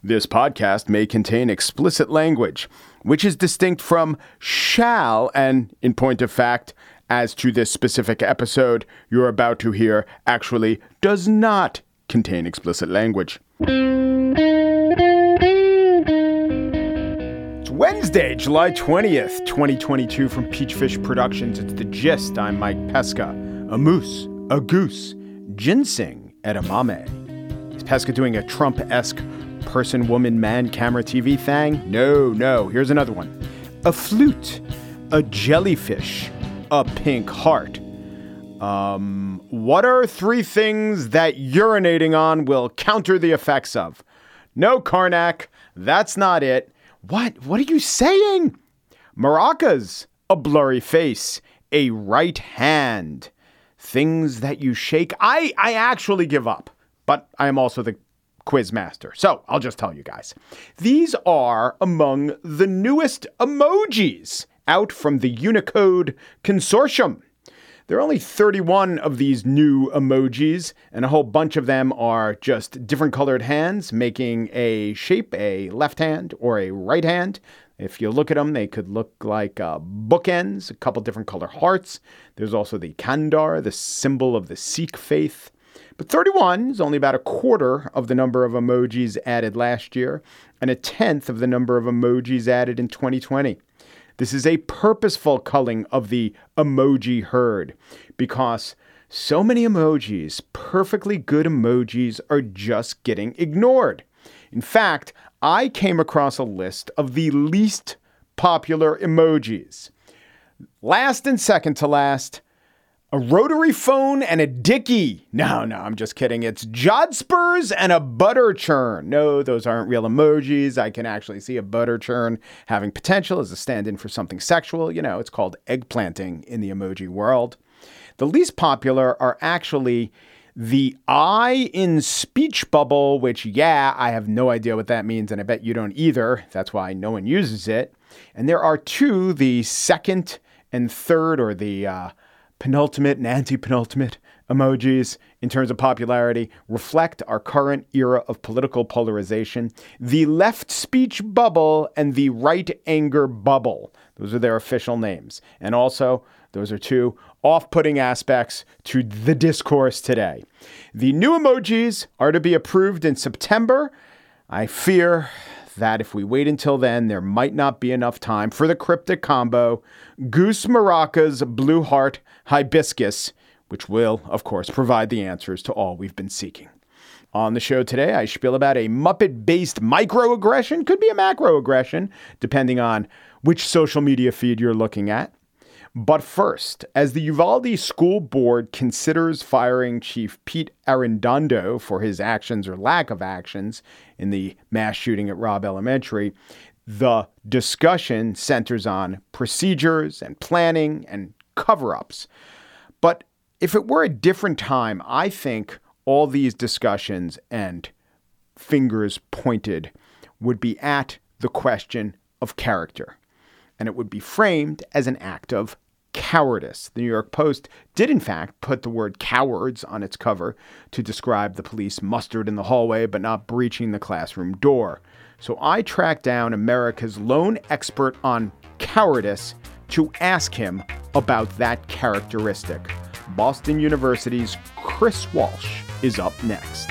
This podcast may contain explicit language, which is distinct from shall, and in point of fact, as to this specific episode you're about to hear, actually does not contain explicit language. It's Wednesday, July 20th, 2022, from Peachfish Productions. It's The Gist. I'm Mike Pesca. A moose, a goose, ginseng, edamame. Is Pesca doing a Trump esque person, woman, man, camera, TV thing? No, no. Here's another one a flute, a jellyfish, a pink heart. Um, what are three things that urinating on will counter the effects of? No, Carnac, that's not it. What? What are you saying? Maracas, a blurry face, a right hand. Things that you shake. I, I actually give up, but I am also the quiz master. So I'll just tell you guys. These are among the newest emojis out from the Unicode Consortium. There are only 31 of these new emojis, and a whole bunch of them are just different colored hands making a shape, a left hand or a right hand. If you look at them, they could look like uh, bookends, a couple different color hearts. There's also the Khanda, the symbol of the Sikh faith. But 31 is only about a quarter of the number of emojis added last year and a tenth of the number of emojis added in 2020. This is a purposeful culling of the emoji herd because so many emojis, perfectly good emojis, are just getting ignored. In fact, I came across a list of the least popular emojis. Last and second to last, a rotary phone and a dicky. No, no, I'm just kidding. It's Jodhpurs and a butter churn. No, those aren't real emojis. eye can actually see a butter churn having potential as a stand in for something sexual. You know, it's called eggplanting in the emoji world. The least popular are actually the I in speech bubble, which, yeah, I have no idea what that means, and I bet you don't either. That's why no one uses it. And there are two, the second and third, or the uh, penultimate and anti penultimate emojis in terms of popularity reflect our current era of political polarization. The left speech bubble and the right anger bubble. Those are their official names. And also, those are two off putting aspects to the discourse today. The new emojis are to be approved in September. I fear that if we wait until then, there might not be enough time for the cryptic combo Goose Maracas Blue Heart Hibiscus, which will, of course, provide the answers to all we've been seeking. On the show today, I spiel about a Muppet based microaggression, could be a macroaggression, depending on which social media feed you're looking at. But first, as the Uvalde School Board considers firing Chief Pete Arredondo for his actions or lack of actions in the mass shooting at Robb Elementary, the discussion centers on procedures and planning and cover ups. But if it were a different time, I think all these discussions and fingers pointed would be at the question of character. And it would be framed as an act of cowardice. The New York Post did, in fact, put the word cowards on its cover to describe the police mustered in the hallway but not breaching the classroom door. So I tracked down America's lone expert on cowardice to ask him about that characteristic. Boston University's Chris Walsh is up next.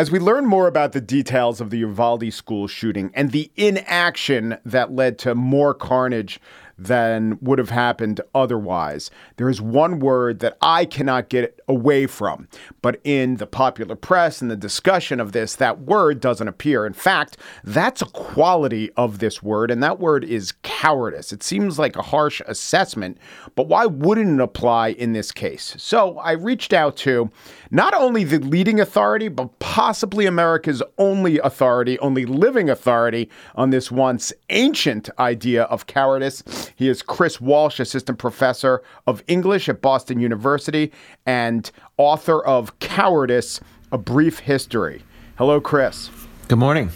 As we learn more about the details of the Uvalde school shooting and the inaction that led to more carnage than would have happened otherwise. There is one word that I cannot get away from, but in the popular press and the discussion of this, that word doesn't appear. In fact, that's a quality of this word, and that word is cowardice. It seems like a harsh assessment, but why wouldn't it apply in this case? So I reached out to not only the leading authority, but possibly America's only authority, only living authority on this once ancient idea of cowardice. He is Chris Walsh, assistant professor of English at Boston University and author of Cowardice A Brief History. Hello, Chris. Good morning.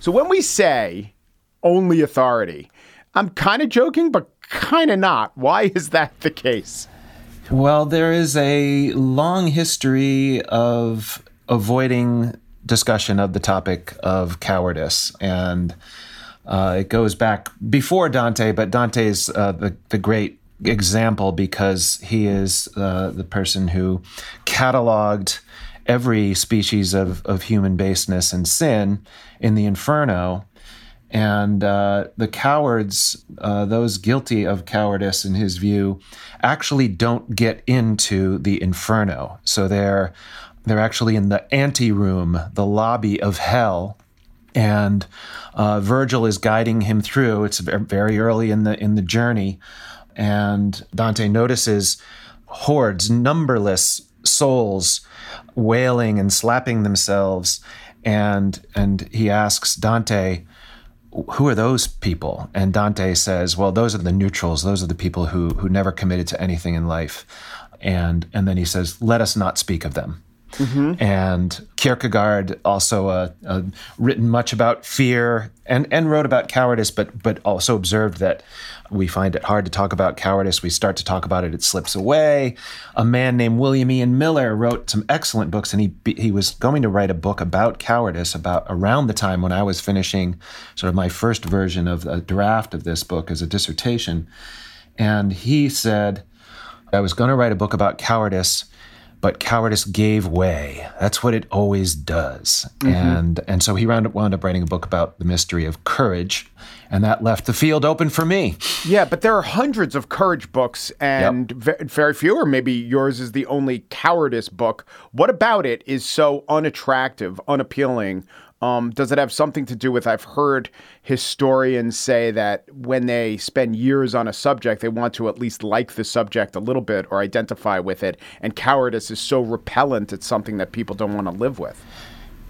So, when we say only authority, I'm kind of joking, but kind of not. Why is that the case? Well, there is a long history of avoiding discussion of the topic of cowardice. And uh, it goes back before Dante, but Dante's uh, the, the great example because he is uh, the person who cataloged every species of, of human baseness and sin in the Inferno. And uh, the cowards, uh, those guilty of cowardice in his view, actually don't get into the Inferno. So they're they're actually in the ante room, the lobby of hell, and uh, Virgil is guiding him through. It's very early in the in the journey, and Dante notices hordes, numberless souls, wailing and slapping themselves, and and he asks Dante, "Who are those people?" And Dante says, "Well, those are the neutrals. Those are the people who who never committed to anything in life." And and then he says, "Let us not speak of them." Mm-hmm. And Kierkegaard also uh, uh, written much about fear and, and wrote about cowardice, but but also observed that we find it hard to talk about cowardice. We start to talk about it, it slips away. A man named William Ian Miller wrote some excellent books, and he he was going to write a book about cowardice about around the time when I was finishing sort of my first version of a draft of this book as a dissertation. And he said, I was going to write a book about cowardice but cowardice gave way. That's what it always does. Mm-hmm. And and so he wound up, wound up writing a book about the mystery of courage, and that left the field open for me. Yeah, but there are hundreds of courage books, and yep. very few, or maybe yours is the only cowardice book. What about it is so unattractive, unappealing? Um, does it have something to do with? I've heard historians say that when they spend years on a subject, they want to at least like the subject a little bit or identify with it. And cowardice is so repellent, it's something that people don't want to live with.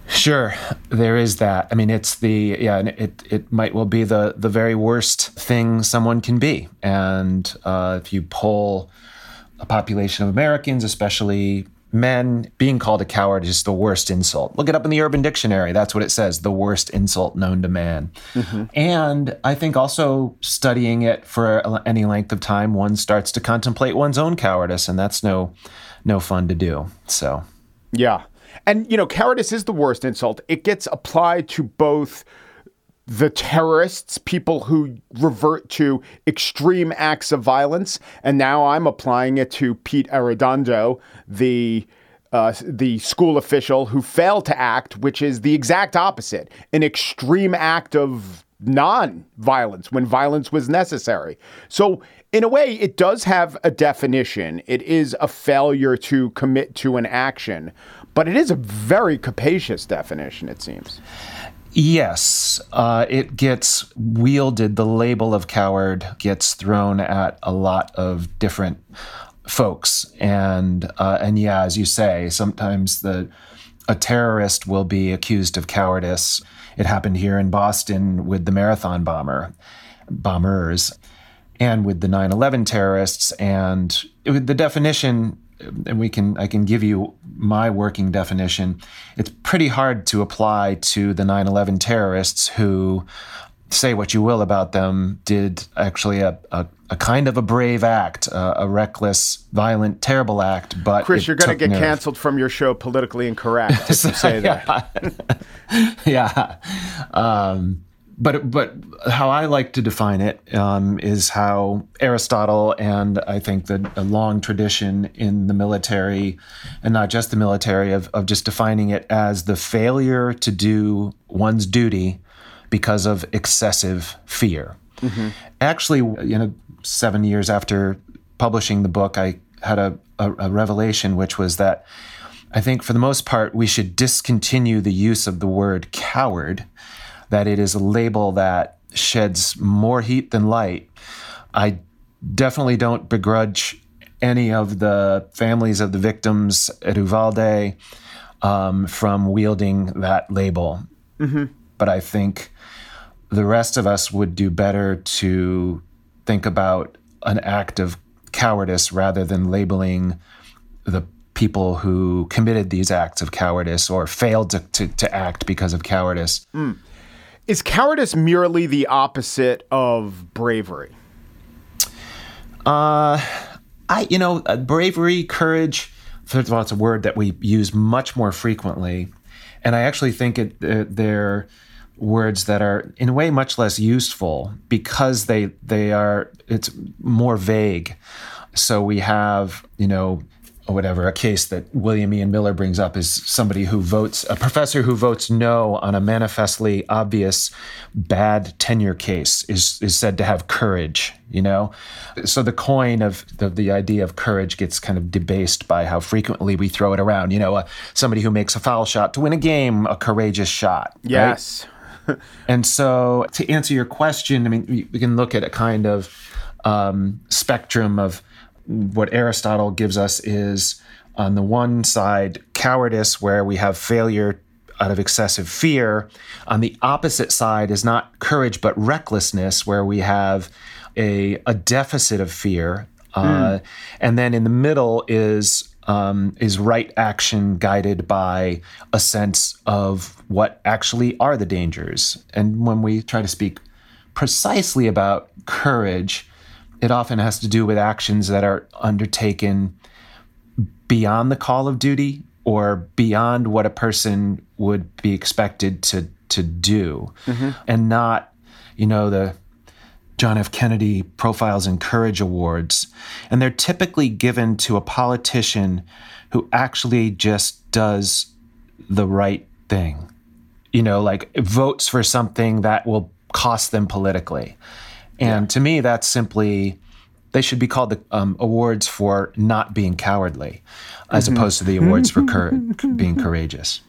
Sure, there is that. I mean, it's the yeah, it it might well be the the very worst thing someone can be. And uh, if you pull a population of Americans, especially men being called a coward is the worst insult. Look it up in the Urban Dictionary. That's what it says the worst insult known to man. Mm-hmm. And I think also studying it for any length of time, one starts to contemplate one's own cowardice, and that's no, no fun to do. So, yeah. And, you know, cowardice is the worst insult. It gets applied to both the terrorists, people who revert to extreme acts of violence, and now I'm applying it to Pete Arredondo, the uh, the school official who failed to act, which is the exact opposite, an extreme act of non-violence when violence was necessary. So in a way, it does have a definition. It is a failure to commit to an action, but it is a very capacious definition, it seems. Yes, uh, it gets wielded. The label of coward gets thrown at a lot of different folks, and uh, and yeah, as you say, sometimes the a terrorist will be accused of cowardice. It happened here in Boston with the marathon bomber, bombers, and with the 9/11 terrorists. And it, the definition and we can I can give you my working definition. It's pretty hard to apply to the 9/11 terrorists who say what you will about them did actually a, a, a kind of a brave act, uh, a reckless, violent, terrible act. But Chris, you're going to get nerve. canceled from your show politically incorrect if you say that. yeah. Um, but but how I like to define it um, is how Aristotle and I think the a long tradition in the military, and not just the military, of, of just defining it as the failure to do one's duty because of excessive fear. Mm-hmm. Actually, you know, seven years after publishing the book, I had a, a, a revelation, which was that I think for the most part we should discontinue the use of the word coward that it is a label that sheds more heat than light. I definitely don't begrudge any of the families of the victims at Uvalde um, from wielding that label. Mm-hmm. But I think the rest of us would do better to think about an act of cowardice rather than labeling the people who committed these acts of cowardice or failed to, to, to act because of cowardice. Mm. Is cowardice merely the opposite of bravery? Uh, I, you know, uh, bravery, courage, first of all, it's a word that we use much more frequently. And I actually think it, uh, they're words that are, in a way, much less useful because they, they are, it's more vague. So we have, you know, or whatever, a case that William Ian Miller brings up is somebody who votes, a professor who votes no on a manifestly obvious bad tenure case is, is said to have courage, you know? So the coin of the, the idea of courage gets kind of debased by how frequently we throw it around. You know, uh, somebody who makes a foul shot to win a game, a courageous shot. Yes. Right? and so to answer your question, I mean, we can look at a kind of um, spectrum of what Aristotle gives us is on the one side, cowardice, where we have failure out of excessive fear. On the opposite side is not courage, but recklessness, where we have a, a deficit of fear. Uh, mm. And then in the middle is um, is right action guided by a sense of what actually are the dangers. And when we try to speak precisely about courage, it often has to do with actions that are undertaken beyond the call of duty or beyond what a person would be expected to to do. Mm-hmm. and not you know the John F. Kennedy profiles and courage awards. And they're typically given to a politician who actually just does the right thing. You know like votes for something that will cost them politically and yeah. to me, that's simply they should be called the um, awards for not being cowardly, as mm-hmm. opposed to the awards for cur- being courageous.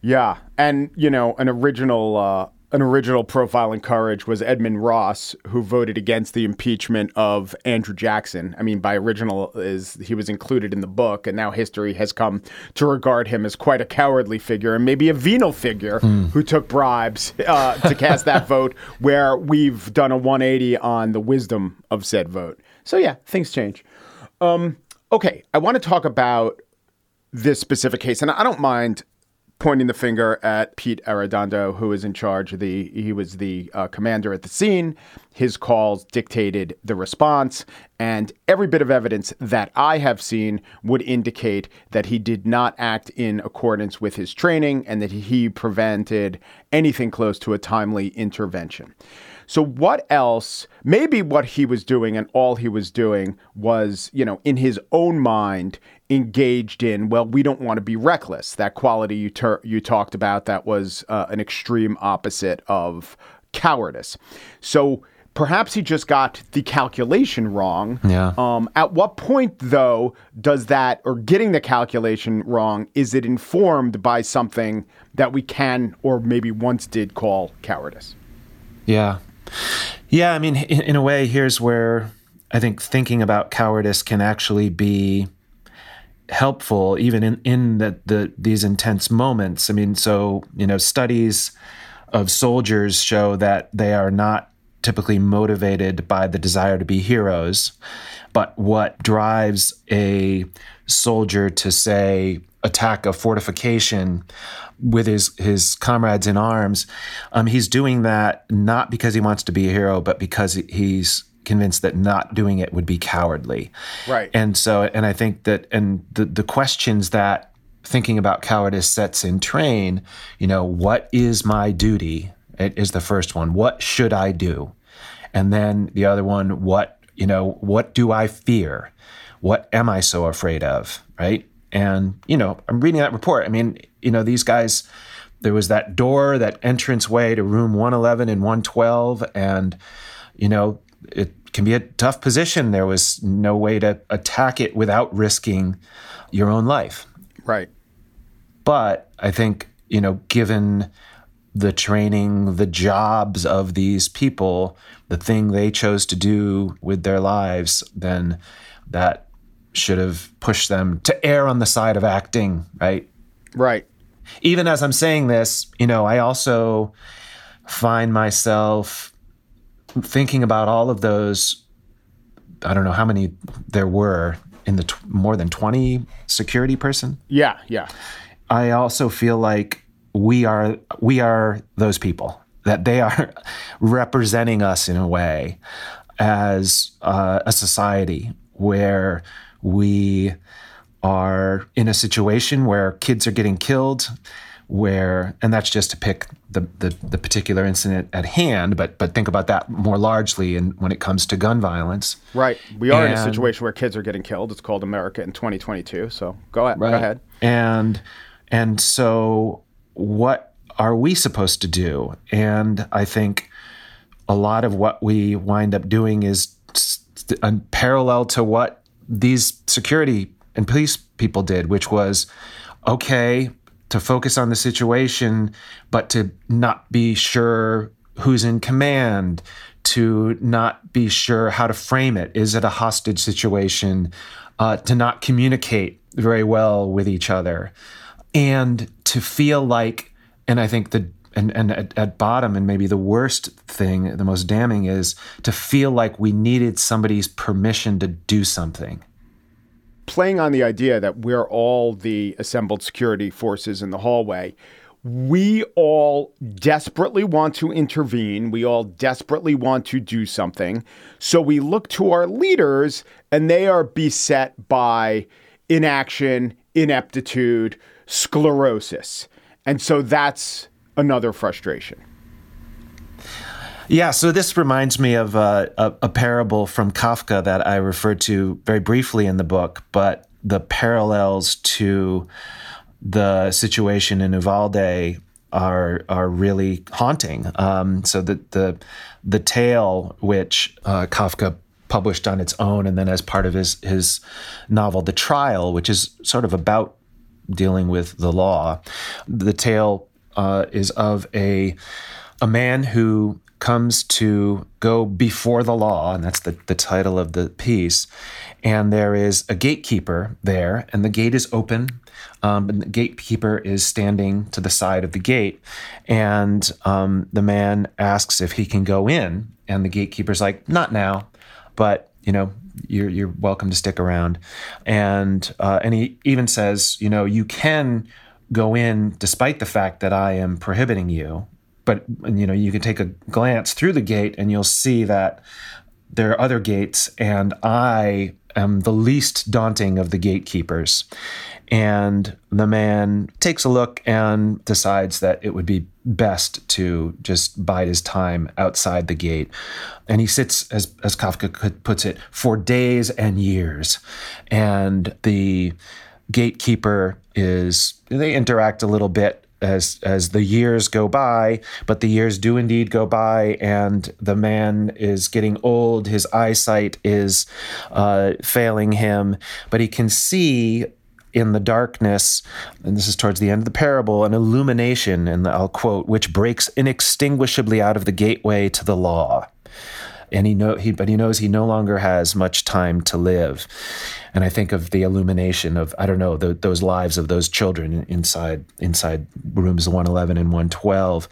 Yeah, and you know, an original uh, an original profile in courage was Edmund Ross, who voted against the impeachment of Andrew Jackson. I mean, by original is he was included in the book, and now history has come to regard him as quite a cowardly figure and maybe a venal figure mm. who took bribes uh, to cast that vote. Where we've done a 180 on the wisdom of said vote. So yeah, things change. Um, okay, I want to talk about this specific case, and I don't mind pointing the finger at Pete Arredondo, who is in charge the, he was the uh, commander at the scene. His calls dictated the response, and every bit of evidence that I have seen would indicate that he did not act in accordance with his training and that he prevented anything close to a timely intervention. So what else? Maybe what he was doing and all he was doing was, you know, in his own mind, engaged in. Well, we don't want to be reckless. That quality you ter- you talked about that was uh, an extreme opposite of cowardice. So perhaps he just got the calculation wrong. Yeah. Um, at what point, though, does that, or getting the calculation wrong, is it informed by something that we can or maybe once did call cowardice? Yeah. Yeah, I mean, in, in a way, here's where I think thinking about cowardice can actually be helpful even in, in the, the these intense moments. I mean, so you know, studies of soldiers show that they are not typically motivated by the desire to be heroes, but what drives a soldier to say attack a fortification with his his comrades in arms, um, he's doing that not because he wants to be a hero, but because he's convinced that not doing it would be cowardly. Right. And so, and I think that, and the, the questions that thinking about cowardice sets in train, you know, what is my duty? It is the first one. What should I do? And then the other one, what, you know, what do I fear? What am I so afraid of? Right. And, you know, I'm reading that report. I mean, you know, these guys, there was that door, that entrance way to room 111 and 112. And, you know, it can be a tough position. There was no way to attack it without risking your own life. Right. But I think, you know, given the training, the jobs of these people, the thing they chose to do with their lives, then that should have pushed them to err on the side of acting, right? Right. Even as I'm saying this, you know, I also find myself thinking about all of those. I don't know how many there were in the t- more than 20 security person. Yeah. Yeah. I also feel like we are we are those people that they are representing us in a way as uh, a society where we are in a situation where kids are getting killed where and that's just to pick the, the, the particular incident at hand but but think about that more largely and when it comes to gun violence. Right. We are in a situation where kids are getting killed. It's called america in 2022 so go ahead Right. go ahead. And and so what are we supposed to do? And I think a lot of what we wind up doing is s- s- parallel to what these security and police people did, which was okay to focus on the situation, but to not be sure who's in command, to not be sure how to frame it. Is it a hostage situation? Uh, to not communicate very well with each other, and to feel like, and I think the and, and at, at bottom, and maybe the worst thing, the most damning is to feel like we needed somebody's permission to do something. Playing on the idea that we're all the assembled security forces in the hallway, we all desperately want to intervene. We all desperately want to do something. So we look to our leaders, and they are beset by inaction, ineptitude, sclerosis. And so that's another frustration. Yeah, so this reminds me of uh, a, a parable from Kafka that I referred to very briefly in the book, but the parallels to the situation in Uvalde are are really haunting. Um, so the the the tale which uh, Kafka published on its own, and then as part of his his novel, The Trial, which is sort of about dealing with the law. The tale uh, is of a a man who comes to go before the law, and that's the, the title of the piece. And there is a gatekeeper there, and the gate is open. Um, and the gatekeeper is standing to the side of the gate, and um, the man asks if he can go in, and the gatekeeper's like, "Not now," but you know, you're you're welcome to stick around, and uh, and he even says, you know, you can go in despite the fact that I am prohibiting you, but you know, you can take a glance through the gate and you'll see that there are other gates, and I am the least daunting of the gatekeepers. And the man takes a look and decides that it would be best to just bide his time outside the gate. And he sits, as, as Kafka puts it, for days and years. And the gatekeeper is, they interact a little bit as as the years go by, but the years do indeed go by, and the man is getting old. His eyesight is uh, failing him, but he can see in the darkness, and this is towards the end of the parable, an illumination, and I'll quote, which breaks inextinguishably out of the gateway to the law. And he know he, but he knows he no longer has much time to live. And I think of the illumination of I don't know the, those lives of those children inside inside rooms 111 and 112.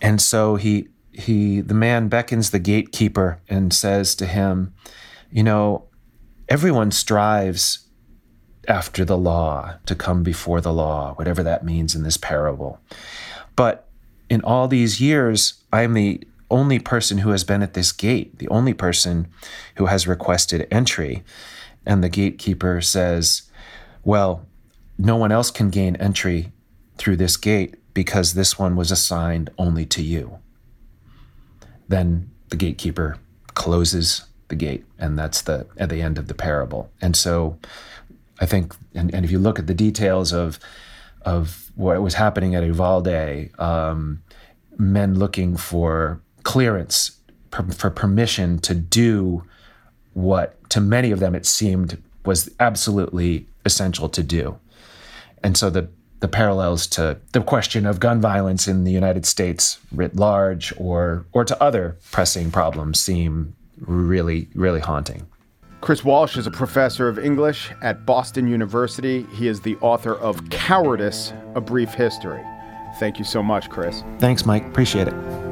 And so he he the man beckons the gatekeeper and says to him, you know, everyone strives after the law, to come before the law, whatever that means in this parable. But in all these years, I'm the only person who has been at this gate, the only person who has requested entry. And the gatekeeper says, Well, no one else can gain entry through this gate because this one was assigned only to you. Then the gatekeeper closes the gate, and that's the at the end of the parable. And so I think, and, and if you look at the details of of what was happening at Uvalde, um, men looking for clearance, per, for permission to do what to many of them it seemed was absolutely essential to do. And so the the parallels to the question of gun violence in the United States writ large or or to other pressing problems seem really really haunting. Chris Walsh is a professor of English at Boston University. He is the author of Cowardice: A Brief History. Thank you so much, Chris. Thanks, Mike. Appreciate it.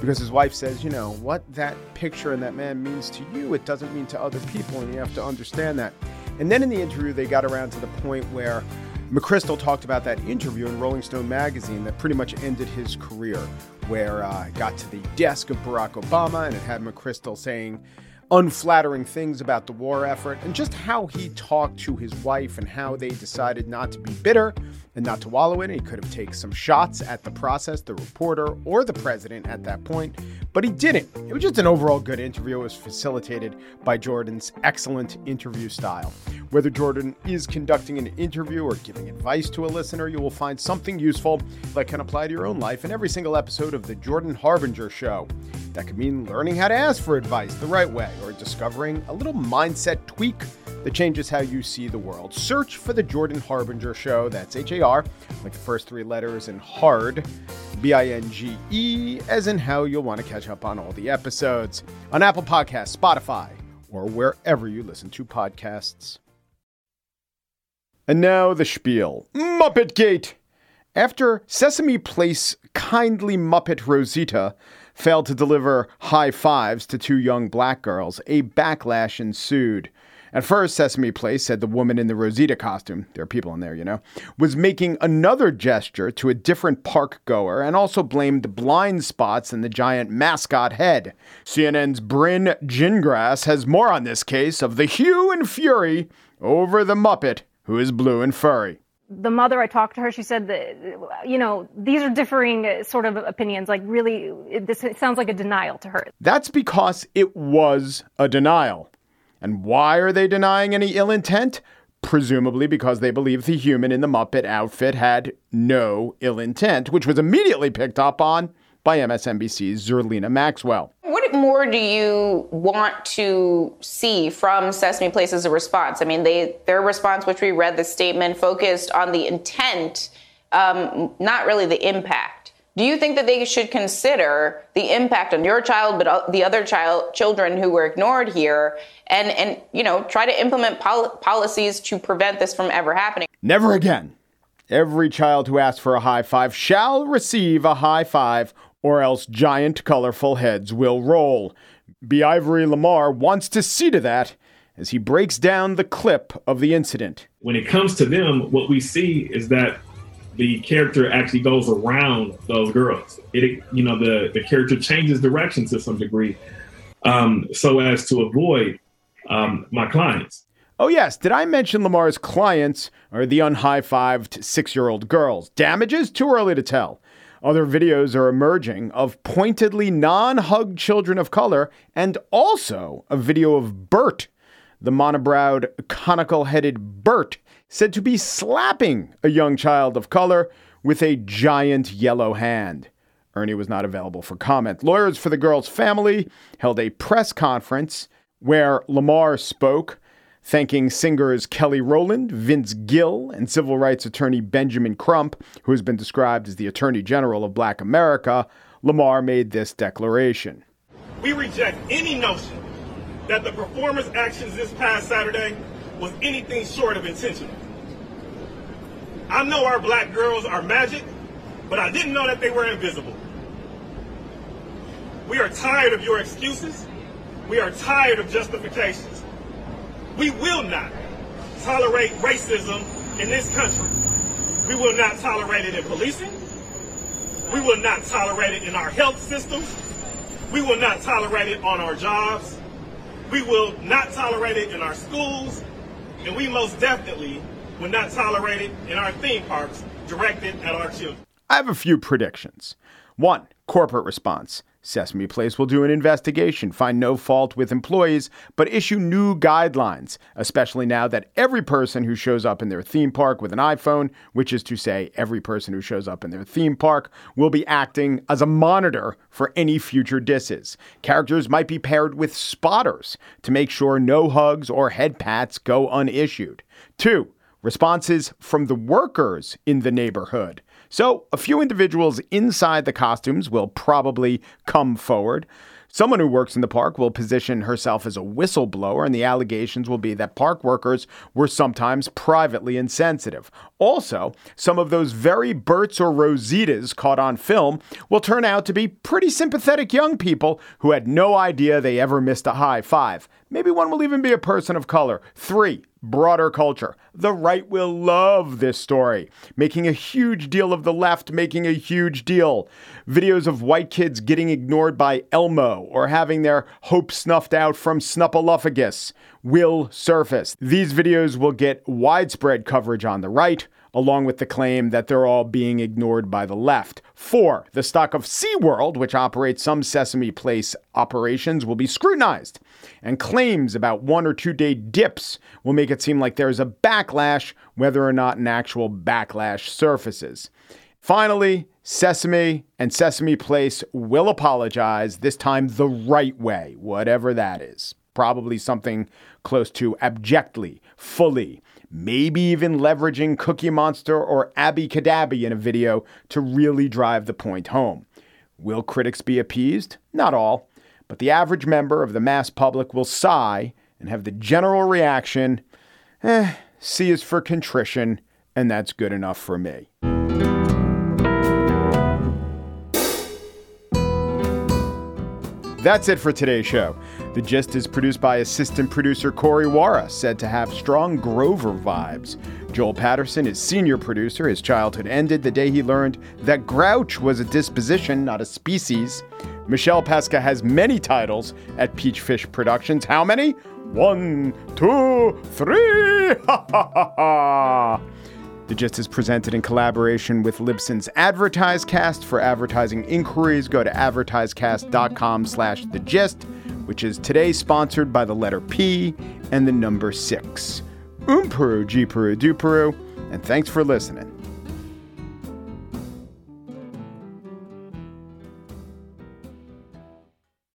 because his wife says, you know, what that picture and that man means to you, it doesn't mean to other people, and you have to understand that. And then in the interview, they got around to the point where McChrystal talked about that interview in Rolling Stone magazine that pretty much ended his career, where uh, I got to the desk of Barack Obama and it had McChrystal saying, unflattering things about the war effort and just how he talked to his wife and how they decided not to be bitter and not to wallow in it. He could have taken some shots at the process, the reporter, or the president at that point, but he didn't. It was just an overall good interview. It was facilitated by Jordan's excellent interview style. Whether Jordan is conducting an interview or giving advice to a listener, you will find something useful that can apply to your own life in every single episode of The Jordan Harbinger Show. That could mean learning how to ask for advice the right way or discovering a little mindset tweak that changes how you see the world. Search for The Jordan Harbinger Show. That's H A R, like the first three letters, and hard, B I N G E, as in how you'll want to catch up on all the episodes on Apple Podcasts, Spotify, or wherever you listen to podcasts. And now the spiel Muppet Gate. After Sesame Place kindly Muppet Rosita failed to deliver high fives to two young black girls, a backlash ensued. At first, Sesame Place said the woman in the Rosita costume, there are people in there, you know, was making another gesture to a different park goer and also blamed the blind spots in the giant mascot head. CNN's Brynn Gingras has more on this case of the hue and fury over the Muppet who is blue and furry the mother I talked to her, she said that, you know, these are differing uh, sort of opinions. Like, really, it, this it sounds like a denial to her. That's because it was a denial. And why are they denying any ill intent? Presumably because they believe the human in the Muppet outfit had no ill intent, which was immediately picked up on by MSNBC's Zerlina Maxwell. What more do you want to see from Sesame Place as a response? I mean, they their response, which we read the statement, focused on the intent, um, not really the impact. Do you think that they should consider the impact on your child, but uh, the other child children who were ignored here, and and you know try to implement pol- policies to prevent this from ever happening? Never again. Every child who asks for a high five shall receive a high five or else giant colorful heads will roll. B'Ivory LaMarr wants to see to that as he breaks down the clip of the incident. When it comes to them, what we see is that the character actually goes around those girls. It, you know, the, the character changes direction to some degree um, so as to avoid um, my clients. Oh, yes. Did I mention LaMarr's clients are the unhigh fived six year old girls? Damages? Too early to tell. Other videos are emerging of pointedly non hugged children of color and also a video of Bert, the monobrowed, conical headed Bert, said to be slapping a young child of color with a giant yellow hand. Ernie was not available for comment. Lawyers for the girl's family held a press conference where LaMarr spoke, thanking singers Kelly Rowland, Vince Gill, and civil rights attorney Benjamin Crump, who has been described as the Attorney General of Black America, LaMarr made this declaration. We reject any notion that the performers' actions this past Saturday was anything short of intentional. I know our black girls are magic, but I didn't know that they were invisible. We are tired of your excuses. We are tired of justifications. We will not tolerate racism in this country. We will not tolerate it in policing. We will not tolerate it in our health systems. We will not tolerate it on our jobs. We will not tolerate it in our schools. And we most definitely will not tolerate it in our theme parks directed at our children. I have a few predictions. One, corporate response. Sesame Place will do an investigation, find no fault with employees, but issue new guidelines, especially now that every person who shows up in their theme park with an iPhone, which is to say, every person who shows up in their theme park, will be acting as a monitor for any future disses. Characters might be paired with spotters to make sure no hugs or head pats go unissued. Two, responses from the workers in the neighborhood. So, a few individuals inside the costumes will probably come forward. Someone who works in the park will position herself as a whistleblower, and the allegations will be that park workers were sometimes privately insensitive. Also, some of those very Berts or Rositas caught on film will turn out to be pretty sympathetic young people who had no idea they ever missed a high five. Maybe one will even be a person of color. Three, broader culture. The right will love this story, making a huge deal of the left making a huge deal. Videos of white kids getting ignored by Elmo or having their hope snuffed out from Snuffleupagus will surface. These videos will get widespread coverage on the right along with the claim that they're all being ignored by the left. Four, the stock of SeaWorld, which operates some Sesame Place operations, will be scrutinized. And claims about one or two day dips will make it seem like there's a backlash, whether or not an actual backlash surfaces. Finally, Sesame and Sesame Place will apologize, this time the right way, whatever that is. Probably something close to abjectly, fully, maybe even leveraging Cookie Monster or Abby Cadabby in a video to really drive the point home. Will critics be appeased? Not all, but the average member of the mass public will sigh and have the general reaction eh, C is for contrition, and that's good enough for me. That's it for today's show. The Gist is produced by assistant producer Corey Wara, said to have strong Grover vibes. Joel Patterson is senior producer. His childhood ended the day he learned that grouch was a disposition, not a species. Michelle Pesca has many titles at Peachfish Productions. How many? One, two, three! Ha ha ha ha! The Gist is presented in collaboration with Libsyn's AdvertiseCast. For advertising inquiries, go to advertisecast.com slash the gist, which is today sponsored by the letter P and the number six. Oompuru, Jeeperu, Duperu, and thanks for listening.